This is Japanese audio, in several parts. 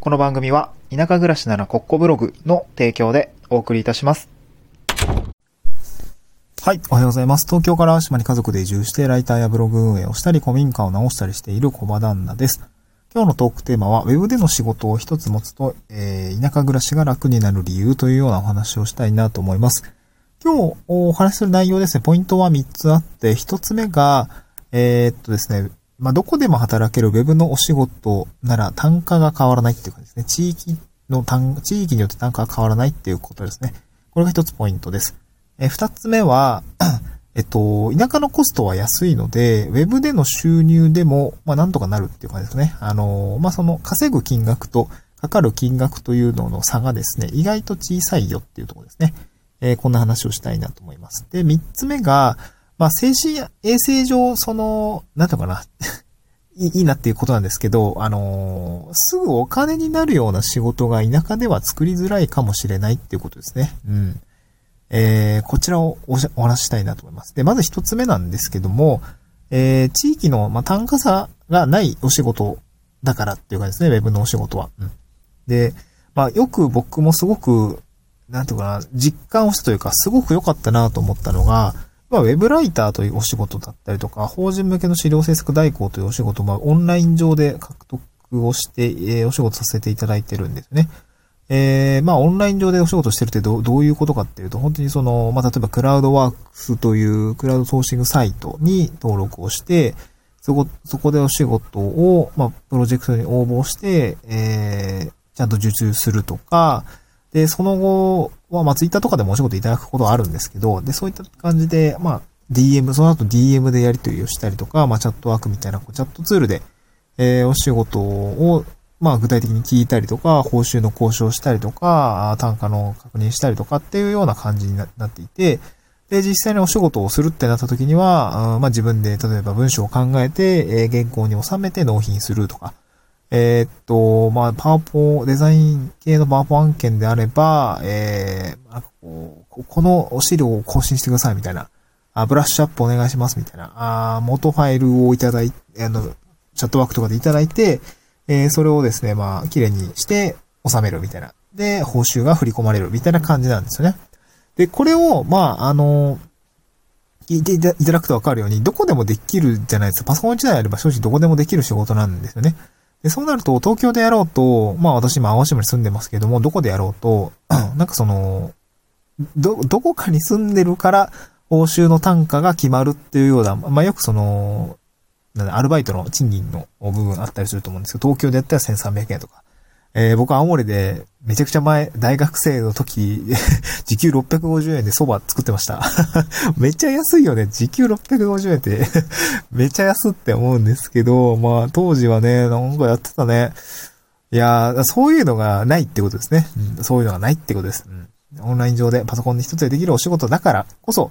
この番組は田舎暮らしならコッコブログの提供でお送りいたします。はい、おはようございます。東京から島に家族で移住してライターやブログ運営をしたり古民家を直したりしている小場旦那です。今日のトークテーマは Web での仕事を一つ持つと、えー、田舎暮らしが楽になる理由というようなお話をしたいなと思います。今日お話しする内容ですね、ポイントは3つあって、1つ目が、えーっとですね、まあ、どこでも働ける Web のお仕事なら単価が変わらないっていうかですね、地域の単、地域によって単価が変わらないっていうことですね。これが一つポイントです。え、二つ目は、えっと、田舎のコストは安いので、ウェブでの収入でも、まあ、なんとかなるっていう感じですね。あの、まあ、その、稼ぐ金額と、かかる金額というのの差がですね、意外と小さいよっていうところですね。えー、こんな話をしたいなと思います。で、三つ目が、まあ、精神衛生上、その、なんとかな、いいなっていうことなんですけど、あのーすぐお金になるような仕事が田舎では作りづらいかもしれないっていうことですね。うん。えー、こちらをおしお話ししたいなと思います。で、まず一つ目なんですけども、えー、地域の、まあ、単価差がないお仕事だからっていうかですね、ウェブのお仕事は。うん。で、まあ、よく僕もすごく、なんていうかな、実感をしたというか、すごく良かったなと思ったのが、まあ、ウェブライターというお仕事だったりとか、法人向けの資料制作代行というお仕事も、オンライン上で獲得をして、えーお仕事させていただいてるんですね。えー、まあ、オンライン上でお仕事してるってどうどういうことかっていうと、本当にその、まあ、例えばクラウドワークスというクラウドソーシングサイトに登録をして、そこ、そこでお仕事を、まあ、プロジェクトに応募して、えー、ちゃんと受注するとか、で、その後は、まあ、ツイッターとかでもお仕事いただくことはあるんですけど、で、そういった感じで、まあ、DM、その後 DM でやり取りをしたりとか、まあ、チャットワークみたいな、こうチャットツールで、えー、お仕事を、まあ、具体的に聞いたりとか、報酬の交渉したりとか、単価の確認したりとかっていうような感じになっていて、で、実際にお仕事をするってなった時には、あまあ、自分で例えば文章を考えて、えー原稿に収めて納品するとか、えーっと、まあ、パワポ、デザイン系のパワポ案件であれば、えー、なんかこう、この資料を更新してくださいみたいな、あブラッシュアップお願いしますみたいな、あ元ファイルをいただい、あの、チャットワークとかでいただいて、えーそれをですね、まあ、綺麗にして収めるみたいな。で、報酬が振り込まれるみたいな感じなんですよね。で、これを、まあ、あの、聞いていただくとわかるように、どこでもできるじゃないですか。パソコン1台あれば正直どこでもできる仕事なんですよね。で、そうなると、東京でやろうと、まあ私今青島に住んでますけども、どこでやろうと、なんかその、ど、どこかに住んでるから、報酬の単価が決まるっていうような、まあよくその、アルバイトの賃金の部分あったりすると思うんですけど、東京でやったら1300円とか。えー僕青森でめちゃくちゃ前、大学生の時、時給650円で蕎麦作ってました。めっちゃ安いよね。時給650円って、めっちゃ安って思うんですけど、まあ当時はね、なんかやってたね。いやー、そういうのがないってことですね。うん、そういうのがないってことです。うん、オンライン上でパソコンに一つでできるお仕事だからこそ、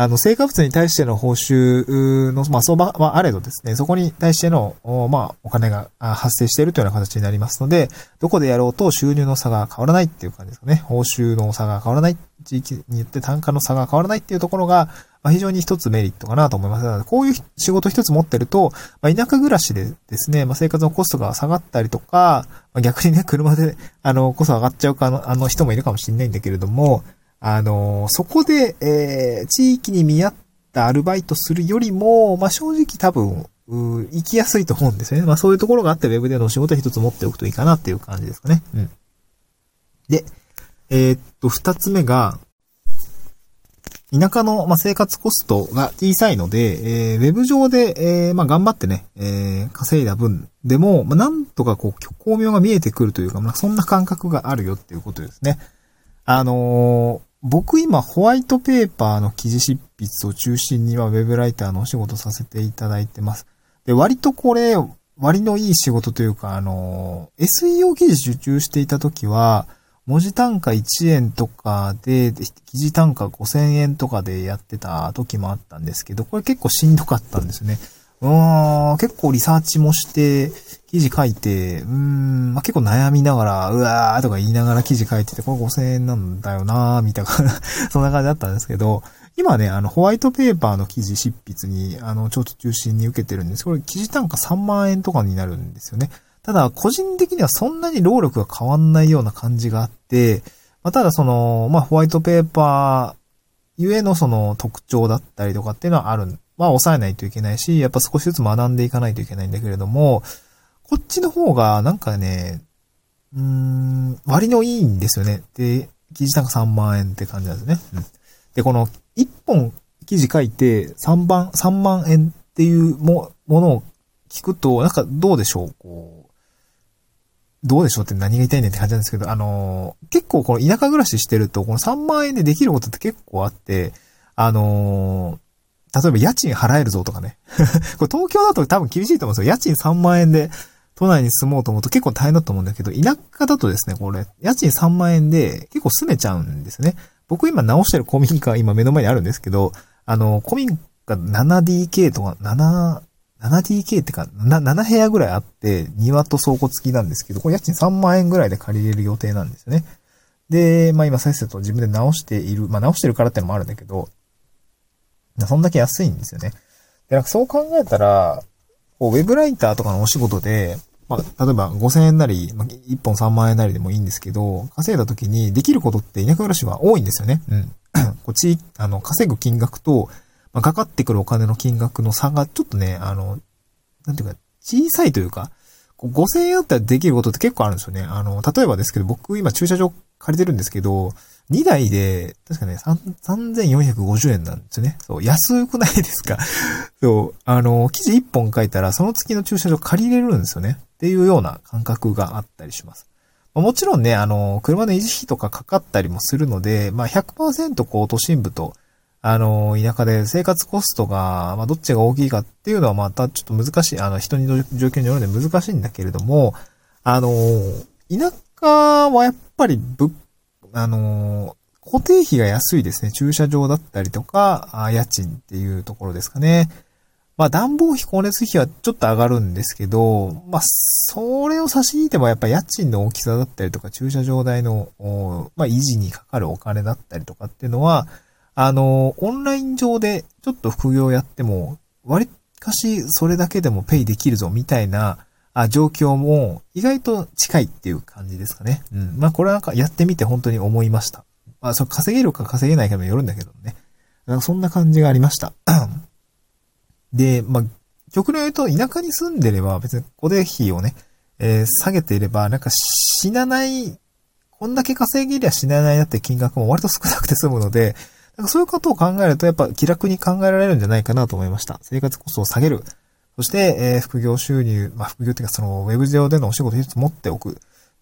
あの、成果物に対しての報酬の、まあ、相場はあれどですね、そこに対しての、まあ、お金が発生しているというような形になりますので、どこでやろうと収入の差が変わらないっていう感じですかね。報酬の差が変わらない、地域によって単価の差が変わらないっていうところが、まあ、非常に一つメリットかなと思います。なのでこういう仕事一つ持ってると、まあ、田舎暮らしでですね、まあ、生活のコストが下がったりとか、まあ、逆にね、車で、あの、コスト上がっちゃうか、あの人もいるかもしれないんだけれども、あの、そこで、えー、地域に見合ったアルバイトするよりも、まあ、正直多分、う行きやすいと思うんですよね。まあ、そういうところがあって、ウェブでの仕事を一つ持っておくといいかなっていう感じですかね。うん。で、えーっと、二つ目が、田舎の、まあ、生活コストが小さいので、えーウェブ上で、えーまあ、頑張ってね、えー稼いだ分でも、まあ、なんとかこう、巧妙が見えてくるというか、まあ、そんな感覚があるよっていうことですね。あの僕今ホワイトペーパーの記事執筆を中心にはウェブライターのお仕事させていただいてます。で、割とこれ、割のいい仕事というか、あの SEO 記事受注していた時は、文字単価1円とか、で記事単価5000円とかでやってた時もあったんですけど、これ結構しんどかったんですね。うーん、結構リサーチもして、記事書いて、うーん、まあ、結構悩みながら、うわーとか言いながら記事書いてて、これ5000円なんだよなーみたいな、そんな感じだったんですけど、今ね、あの、ホワイトペーパーの記事執筆に、あの、ちょっと中心に受けてるんです。これ、記事単価3万円とかになるんですよね。ただ、個人的にはそんなに労力が変わんないような感じがあって、まあ、ただその、まあ、ホワイトペーパーゆえのその特徴だったりとかっていうのはある。まあ、抑えないといけないし、やっぱ少しずつ学んでいかないといけないんだけれども、こっちの方がなんかね、うーん、割のいいんですよね。で、記事単価3万円って感じなんですね。うん。で、この1本記事書いて3番、3万円っていうも、ものを聞くと、なんかどうでしょうこう、どうでしょうって何が言いたいねって感じなんですけど、あの、結構この田舎暮らししてると、この3万円でできることって結構あって、あの、例えば家賃払えるぞとかね。これ東京だと多分厳しいと思うんですよ。家賃3万円で都内に住もうと思うと結構大変だと思うんだけど、田舎だとですね、これ、家賃3万円で結構住めちゃうんですね。僕今直してる古民家今目の前にあるんですけど、あの、古民家 7DK とか、7、7DK ってか、7部屋ぐらいあって、庭と倉庫付きなんですけど、これ家賃3万円ぐらいで借りれる予定なんですよね。で、まあ今、せっせと自分で直している、まあ直してるからってのもあるんだけど、そんだけ安いんですよね。で、なんかそう考えたら、こう、ウェブライターとかのお仕事で、まあ、例えば5000円なり、まあ、1本3万円なりでもいいんですけど、稼いだ時にできることって田舎暮らしは多いんですよね。うん。こっち、あの、稼ぐ金額と、まあ、かかってくるお金の金額の差がちょっとね、あの、なんていうか、小さいというか、5000円あったらできることって結構あるんですよね。あの、例えばですけど、僕今駐車場借りてるんですけど、2台で、確かね、3450円なんですよね。そう、安くないですか？そう、あの、記事1本書いたら、その月の駐車場借りれるんですよね。っていうような感覚があったりします。まもちろんね、あの、車の維持費とかかかったりもするので、まあ100%こう都心部と、あの、田舎で生活コストが、まあどっちが大きいかっていうのはまたちょっと難しい、あの、人に状況によるので難しいんだけれども、あの、田舎はやっぱりぶ、あの、固定費が安いですね。駐車場だったりとか、家賃っていうところですかね。まあ暖房費、光熱費はちょっと上がるんですけど、まあそれを差し引いてもやっぱ家賃の大きさだったりとか駐車場代の、まあ維持にかかるお金だったりとかっていうのは、あの、オンライン上でちょっと副業やっても、割かしそれだけでもペイできるぞみたいなあ状況も意外と近いっていう感じですかね。うん。まあこれはなんかやってみて本当に思いました。まあそ稼げるか稼げないかにもよるんだけどね。なんかそんな感じがありました。で、まあ、極論言うと、田舎に住んでれば、別に固定費をね、えー、下げていれば、なんか死なない、こんだけ稼げりゃ死なないなって金額も割と少なくて済むので、なんかそういうことを考えると、やっぱ気楽に考えられるんじゃないかなと思いました。生活コストを下げる。そして、えー、副業収入、まあ、副業っていうか、その、ウェブ上でのお仕事一つ持っておく。っ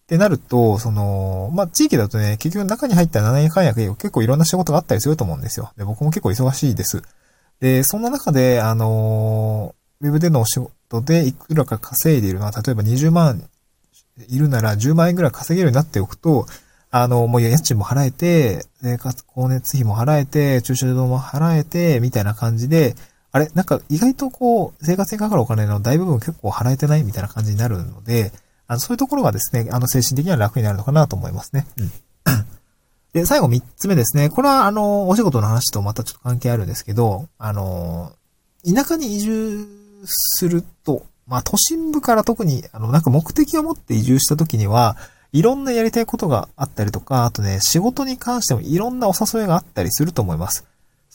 てなると、その、まあ、地域だとね、結局中に入った7年間約結構いろんな仕事があったりすると思うんですよ。で、僕も結構忙しいです。で、そんな中で、あのウェブでのお仕事でいくらか稼いでいるのは、例えば20万いるなら10万円ぐらい稼げるようになっておくと、あの、もう家賃も払えて、生活、光熱費も払えて、駐車場も払えて、みたいな感じで、あれなんか意外とこう、生活にかかるお金の大部分結構払えてないみたいな感じになるので、あの、そういうところがですね、あの、精神的には楽になるのかなと思いますね。うん。で、最後三つ目ですね。これは、あの、お仕事の話とまたちょっと関係あるんですけど、あの、田舎に移住すると、まあ、都心部から特に、あの、なんか目的を持って移住した時には、いろんなやりたいことがあったりとか、あとね、仕事に関してもいろんなお誘いがあったりすると思います。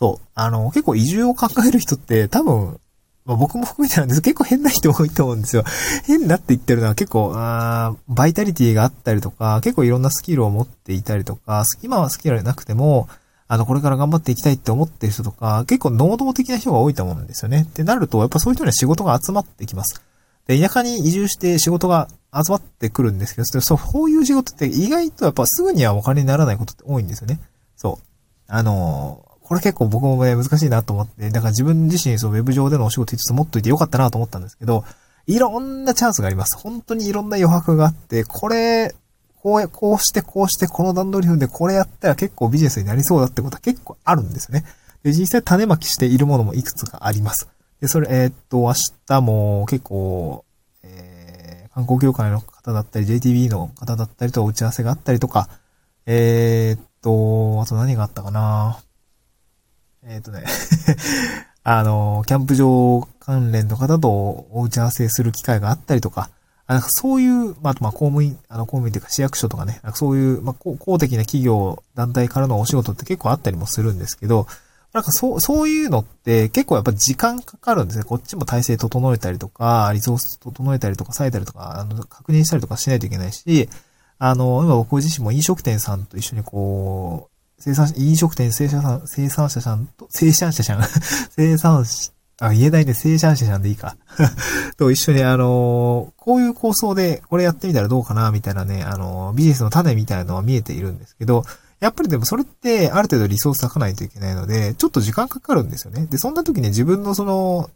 そう。あの、結構移住を考える人って多分、まあ、僕も含めてなんです結構変な人多いと思うんですよ。変だって言ってるのは結構、あバイタリティがあったりとか、結構いろんなスキルを持っていたりとか、今はスキルなくても、あの、これから頑張っていきたいって思ってる人とか、結構能動的な人が多いと思うんですよね。ってなると、やっぱそういう人には仕事が集まってきます。で、田舎に移住して仕事が集まってくるんですけど、そういう仕事って意外とやっぱすぐにはお金にならないことって多いんですよね。そう。あのこれ結構僕もね、難しいなと思って、だから自分自身、そう、ウェブ上でのお仕事一つ持っといてよかったなと思ったんですけど、いろんなチャンスがあります。本当にいろんな余白があって、これ、こう、こうしてこうしてこの段取り踏んでこれやったら結構ビジネスになりそうだってことは結構あるんですね。で、実際種まきしているものもいくつかあります。で、それ、えー、っと、明日も結構、えー、観光業界の方だったり、JTB の方だったりと打ち合わせがあったりとか、えー、っと、あと何があったかなえっ、ー、とね あの、キャンプ場関連の方とお打ち合わせする機会があったりとか、なんかそういう、まあ、ま、公務員、あの、公務員というか市役所とかね、なんかそういう、まあ、公的な企業、団体からのお仕事って結構あったりもするんですけど、なんかそう、そういうのって結構やっぱ時間かかるんですね。こっちも体制整えたりとか、リソース整えたりとか、さえたりとか、あの、確認したりとかしないといけないし、あの、今僕自身も飲食店さんと一緒にこう、生産者、飲食店生産者さん生産者さんと、生産者さん、生産者 あ、言えないね、生産者さんでいいか。と一緒にあの、こういう構想でこれやってみたらどうかな、みたいなね、あの、ビジネスの種みたいなのは見えているんですけど、やっぱりでもそれってある程度リソース割かないといけないので、ちょっと時間かかるんですよね。で、そんな時に自分のその、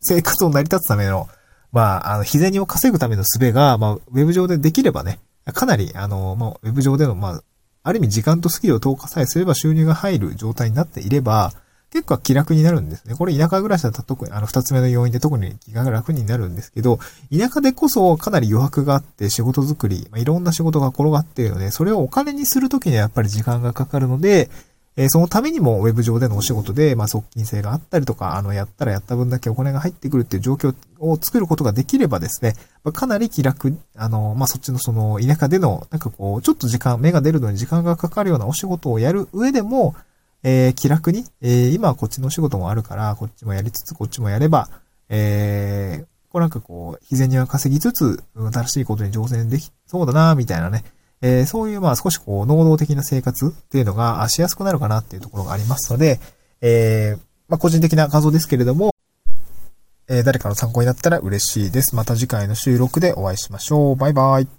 生活を成り立つための、まあ、あの、日銭を稼ぐための術が、まあ、ウェブ上でできればね、かなり、あの、まあ、ウェブ上での、まあ、ある意味時間とスキルを投下さえすれば収入が入る状態になっていれば、結構気楽になるんですね。これ田舎暮らしだったら特に、あの、二つ目の要因で特に気が楽になるんですけど、田舎でこそかなり余白があって仕事作り、まあ、いろんな仕事が転がっているので、それをお金にするときにはやっぱり時間がかかるので、え、そのためにもウェブ上でのお仕事で、まあ、側近性があったりとか、あの、やったらやった分だけお金が入ってくるっていう状況を作ることができればですね、ま、かなり気楽、あの、まあ、そっちのその田舎での、なんかこう、ちょっと時間、芽が出るのに時間がかかるようなお仕事をやる上でも、えー、気楽に、えー、今はこっちのお仕事もあるから、こっちもやりつつ、こっちもやれば、えー、こうなんかこう、日銭は稼ぎつつ、新しいことに挑戦できそうだな、みたいなね、えー、そういうまあ少しこう、能動的な生活っていうのがしやすくなるかなっていうところがありますので、えー、まあ個人的な画像ですけれども、えー、誰かの参考になったら嬉しいです。また次回の収録でお会いしましょう。バイバイ。